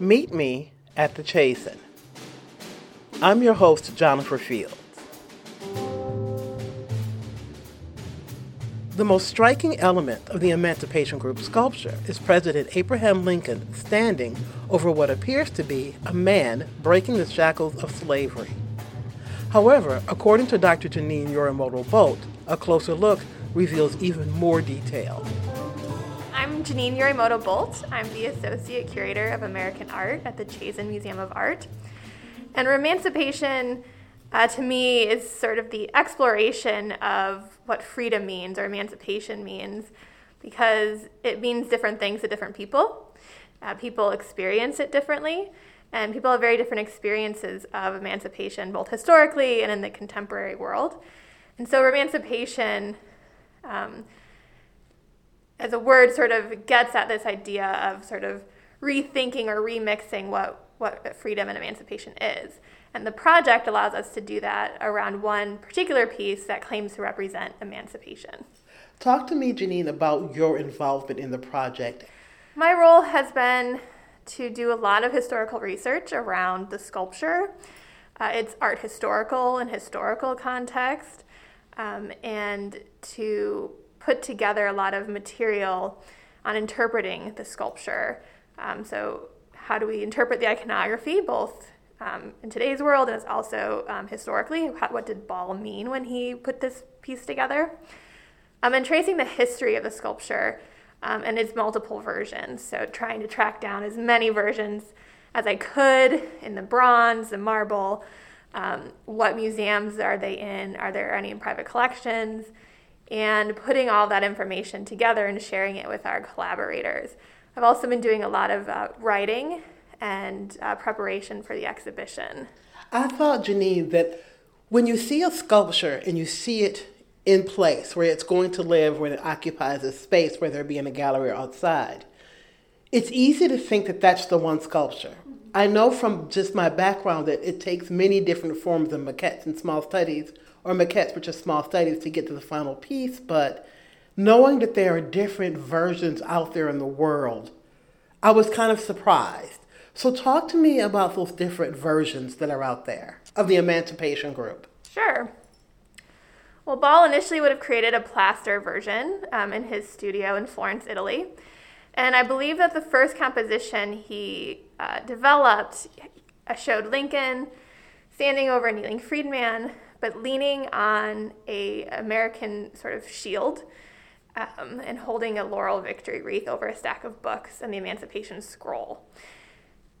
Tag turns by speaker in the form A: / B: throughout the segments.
A: Meet me at the Chazen. I'm your host, Gianofer Fields. The most striking element of the Emancipation Group sculpture is President Abraham Lincoln standing over what appears to be a man breaking the shackles of slavery. However, according to Dr. Janine Yorimoto Boldt, a closer look reveals even more detail.
B: I'm Janine Yorimoto Boldt. I'm the Associate Curator of American Art at the Chazen Museum of Art. And Emancipation, uh, to me, is sort of the exploration of what freedom means or emancipation means because it means different things to different people. Uh, people experience it differently, and people have very different experiences of emancipation, both historically and in the contemporary world. And so, emancipation um, as a word sort of gets at this idea of sort of rethinking or remixing what, what freedom and emancipation is. And the project allows us to do that around one particular piece that claims to represent emancipation.
A: Talk to me, Janine, about your involvement in the project.
B: My role has been to do a lot of historical research around the sculpture. Uh, it's art historical and historical context, um, and to put together a lot of material on interpreting the sculpture. Um, so, how do we interpret the iconography, both um, in today's world, and also um, historically. What did Ball mean when he put this piece together? Um, and tracing the history of the sculpture um, and its multiple versions. So, trying to track down as many versions as I could in the bronze, the marble. Um, what museums are they in? Are there any in private collections? And putting all that information together and sharing it with our collaborators. I've also been doing a lot of uh, writing and uh, preparation for the exhibition.
A: I thought, Janine, that when you see a sculpture and you see it in place where it's going to live, where it occupies a space, whether it be in a gallery or outside, it's easy to think that that's the one sculpture. I know from just my background that it takes many different forms of maquettes and small studies, or maquettes, which are small studies, to get to the final piece, but knowing that there are different versions out there in the world, I was kind of surprised. So, talk to me about those different versions that are out there of the Emancipation Group.
B: Sure. Well, Ball initially would have created a plaster version um, in his studio in Florence, Italy. And I believe that the first composition he uh, developed showed Lincoln standing over a kneeling freedman, but leaning on a American sort of shield um, and holding a laurel victory wreath over a stack of books and the Emancipation Scroll.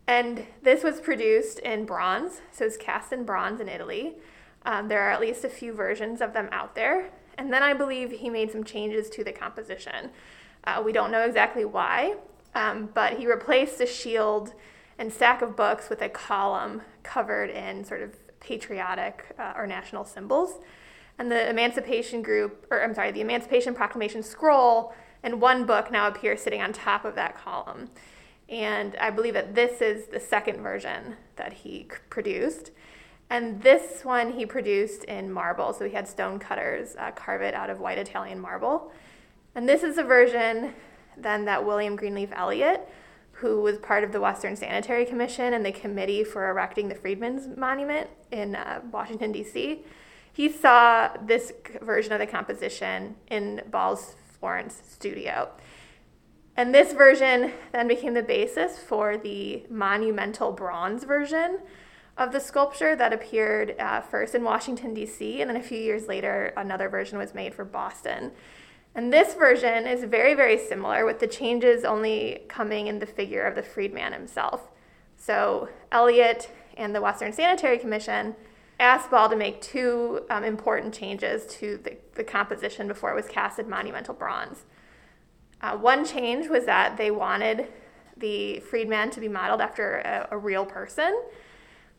B: And this was produced in bronze, so it's cast in bronze in Italy. Um, there are at least a few versions of them out there. And then I believe he made some changes to the composition. Uh, we don't know exactly why, um, but he replaced the shield and stack of books with a column covered in sort of patriotic uh, or national symbols. And the Emancipation Group, or I'm sorry, the Emancipation Proclamation scroll and one book now appear sitting on top of that column. And I believe that this is the second version that he produced. And this one he produced in marble. So he had stone cutters uh, carve it out of white Italian marble. And this is a version then that William Greenleaf Eliot, who was part of the Western Sanitary Commission and the committee for erecting the Freedmen's Monument in uh, Washington, D.C., he saw this version of the composition in Ball's Florence studio. And this version then became the basis for the monumental bronze version of the sculpture that appeared uh, first in Washington, D.C., and then a few years later, another version was made for Boston. And this version is very, very similar, with the changes only coming in the figure of the freedman himself. So, Eliot and the Western Sanitary Commission asked Ball to make two um, important changes to the, the composition before it was cast in monumental bronze. Uh, one change was that they wanted the freedman to be modeled after a, a, real person.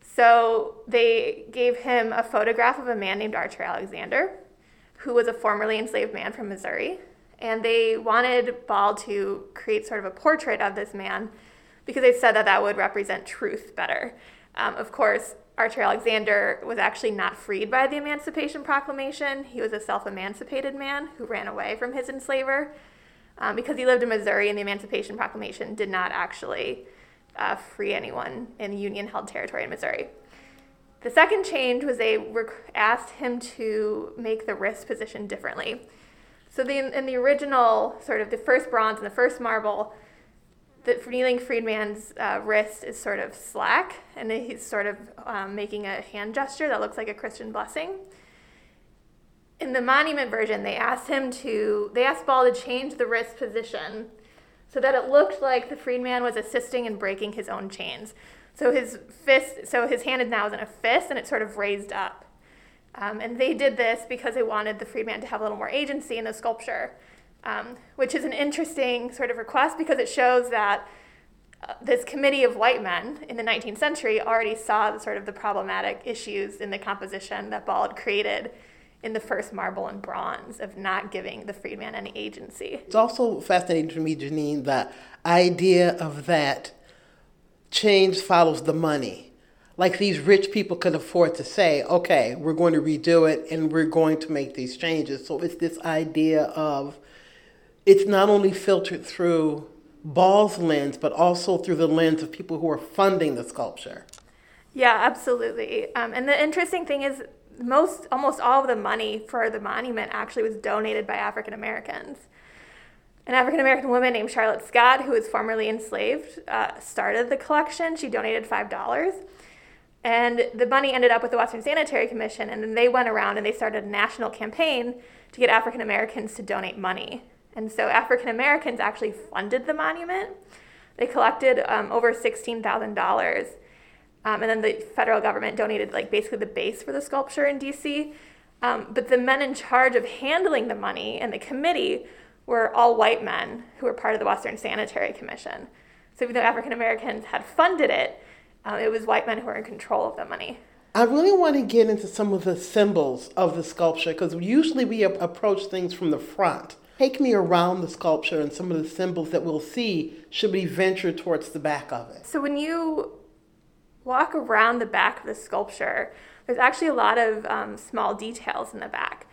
B: So they gave him a photograph of a man named Archer Alexander, who was a formerly enslaved man from Missouri. And they wanted Ball to create sort of a portrait of this man because they said that that would represent truth better. Um, of course, Archer Alexander was actually not freed by the Emancipation Proclamation. He was a self emancipated man who ran away from his enslaver um, because he lived in Missouri and the Emancipation Proclamation did not actually uh, free anyone in Union held territory in Missouri. The second change was they asked him to make the wrist position differently. So the, in the original, sort of the first bronze and the first marble, the kneeling freedman's uh, wrist is sort of slack, and he's sort of um, making a hand gesture that looks like a Christian blessing. In the monument version, they asked him to, they asked Ball to change the wrist position so that it looked like the freedman was assisting in breaking his own chains. So his fist, so his hand is now is in a fist, and it's sort of raised up. Um, and they did this because they wanted the freedman to have a little more agency in the sculpture, um, which is an interesting sort of request because it shows that uh, this committee of white men in the 19th century already saw the sort of the problematic issues in the composition that Ball had created in the first marble and bronze of not giving the freedman any agency.
A: It's also fascinating to me, Janine, the idea of that change follows the money. Like these rich people could afford to say, okay, we're going to redo it and we're going to make these changes. So it's this idea of it's not only filtered through Ball's lens, but also through the lens of people who are funding the sculpture.
B: Yeah, absolutely. Um, and the interesting thing is, most almost all of the money for the monument actually was donated by African Americans. An African American woman named Charlotte Scott, who was formerly enslaved, uh, started the collection. She donated $5. And the money ended up with the Western Sanitary Commission, and then they went around and they started a national campaign to get African Americans to donate money. And so African Americans actually funded the monument. They collected um, over $16,000 um, and then the federal government donated like basically the base for the sculpture in DC. Um, but the men in charge of handling the money and the committee were all white men who were part of the Western Sanitary Commission. So even though African Americans had funded it, uh, it was white men who were in control of the money.
A: I really want to get into some of the symbols of the sculpture because usually we approach things from the front. Take me around the sculpture and some of the symbols that we'll see should we venture towards the back of it.
B: So when you walk around the back of the sculpture, there's actually a lot of um, small details in the back.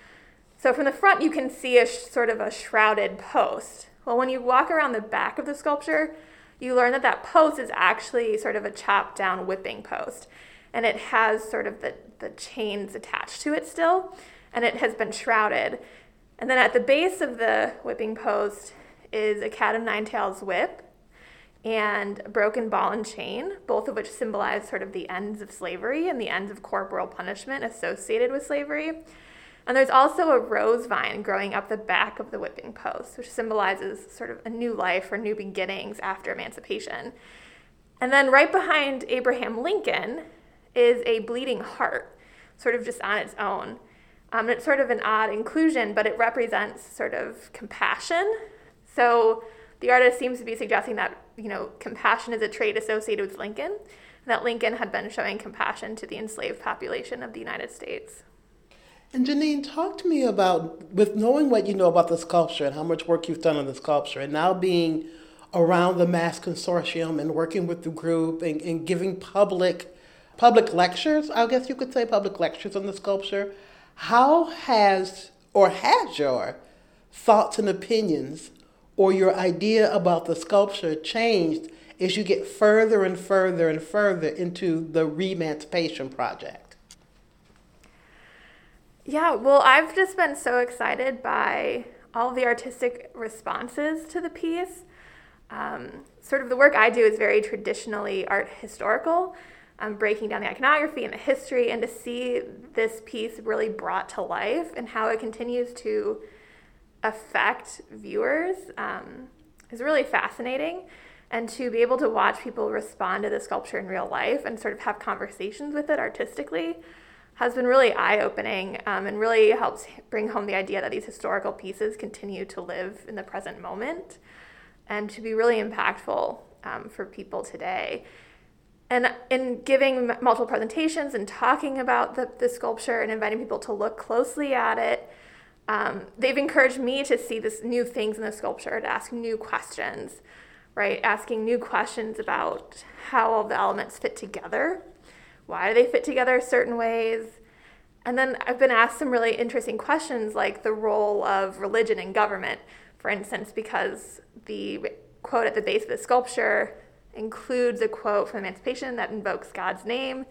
B: So from the front, you can see a sh- sort of a shrouded post. Well, when you walk around the back of the sculpture, you learn that that post is actually sort of a chopped down whipping post. And it has sort of the, the chains attached to it still, and it has been shrouded. And then at the base of the whipping post is a cat of nine tails whip, and a broken ball and chain, both of which symbolize sort of the ends of slavery and the ends of corporal punishment associated with slavery. And there's also a rose vine growing up the back of the whipping post, which symbolizes sort of a new life or new beginnings after emancipation. And then right behind Abraham Lincoln is a bleeding heart, sort of just on its own. Um, it's sort of an odd inclusion, but it represents sort of compassion. So the artist seems to be suggesting that you know compassion is a trait associated with Lincoln, and that Lincoln had been showing compassion to the enslaved population of the United States.
A: And Janine, talk to me about with knowing what you know about the sculpture and how much work you've done on the sculpture, and now being around the Mass Consortium and working with the group and, and giving public public lectures, I guess you could say public lectures on the sculpture. How has or has your thoughts and opinions or your idea about the sculpture changed as you get further and further and further into the Remancipation Project?
B: Yeah, well, I've just been so excited by all the artistic responses to the piece. Um, sort of the work I do is very traditionally art historical, um, breaking down the iconography and the history, and to see this piece really brought to life and how it continues to affect viewers um, is really fascinating. And to be able to watch people respond to the sculpture in real life and sort of have conversations with it artistically has been really eye opening um, and really helps bring home the idea that these historical pieces continue to live in the present moment and to be really impactful um, for people today. And in giving multiple presentations and talking about the, the sculpture and inviting people to look closely at it, um, they've encouraged me to see this new things in the sculpture, to ask new questions, right? Asking new questions about how all the elements fit together. Why do they fit together certain ways? And then I've been asked some really interesting questions like the role of religion and government, for instance, because the quote at the base of the sculpture includes a quote from Emancipation that invokes God's name.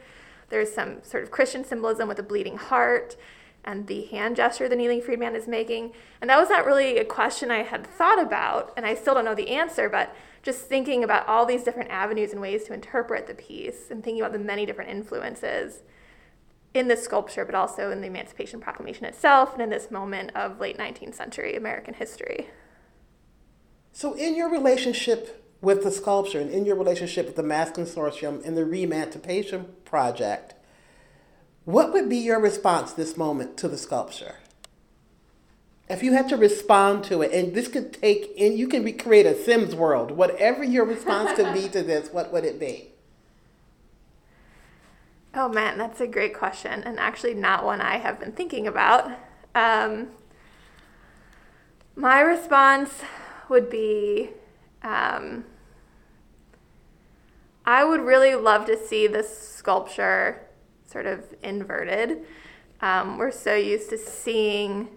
B: There's some sort of Christian symbolism with a bleeding heart and the hand gesture the kneeling freedman is making. And that was not really a question I had thought about, and I still don't know the answer, but just thinking about all these different avenues and ways to interpret the piece and thinking about the many different influences in the sculpture, but also in the Emancipation Proclamation itself and in this moment of late 19th century American history.
A: So, in your relationship with the sculpture and in your relationship with the Mass Consortium and the Re-Emancipation Project, what would be your response this moment to the sculpture? If you had to respond to it, and this could take, and you can recreate a Sims world, whatever your response could be to this, what would it be?
B: Oh man, that's a great question, and actually not one I have been thinking about. Um, my response would be um, I would really love to see this sculpture sort of inverted. Um, we're so used to seeing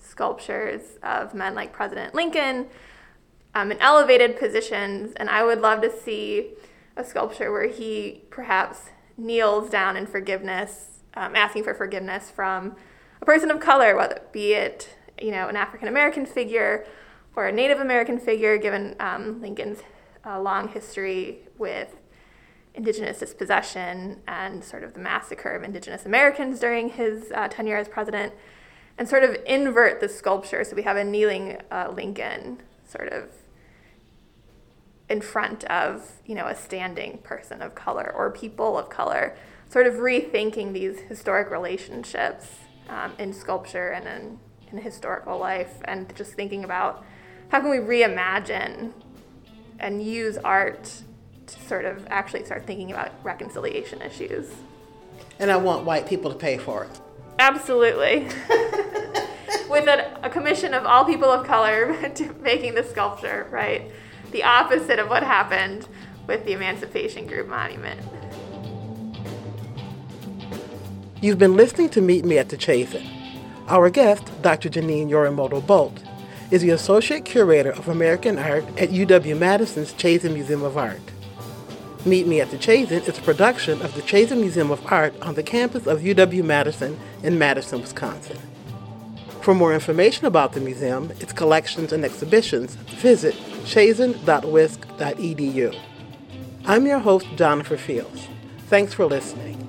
B: sculptures of men like President Lincoln um, in elevated positions, and I would love to see a sculpture where he perhaps kneels down in forgiveness, um, asking for forgiveness from a person of color, whether be it you know an African American figure or a Native American figure, given um, Lincoln's uh, long history with indigenous dispossession and sort of the massacre of indigenous Americans during his uh, tenure as president, and sort of invert the sculpture. So we have a kneeling uh, Lincoln sort of in front of you know a standing person of color or people of color, sort of rethinking these historic relationships um, in sculpture and in, in historical life, and just thinking about how can we reimagine and use art to sort of actually start thinking about reconciliation issues.
A: And I want white people to pay for it.
B: Absolutely. With a, a, commission of all people of color making the sculpture, right? The opposite of what happened with the Emancipation Group Monument.
A: You've been listening to Meet Me at the Chazen. Our guest, Dr. Janine Yorimoto Boldt, is the Associate Curator of American Art at UW Madison's Chazen Museum of Art. Meet Me at the Chazen is a production of the Chazen Museum of Art on the campus of UW Madison in Madison, Wisconsin. For more information about the museum, its collections, and exhibitions, visit chazen.wisc.edu. I'm your host, Gianofer Fields. Thanks for listening.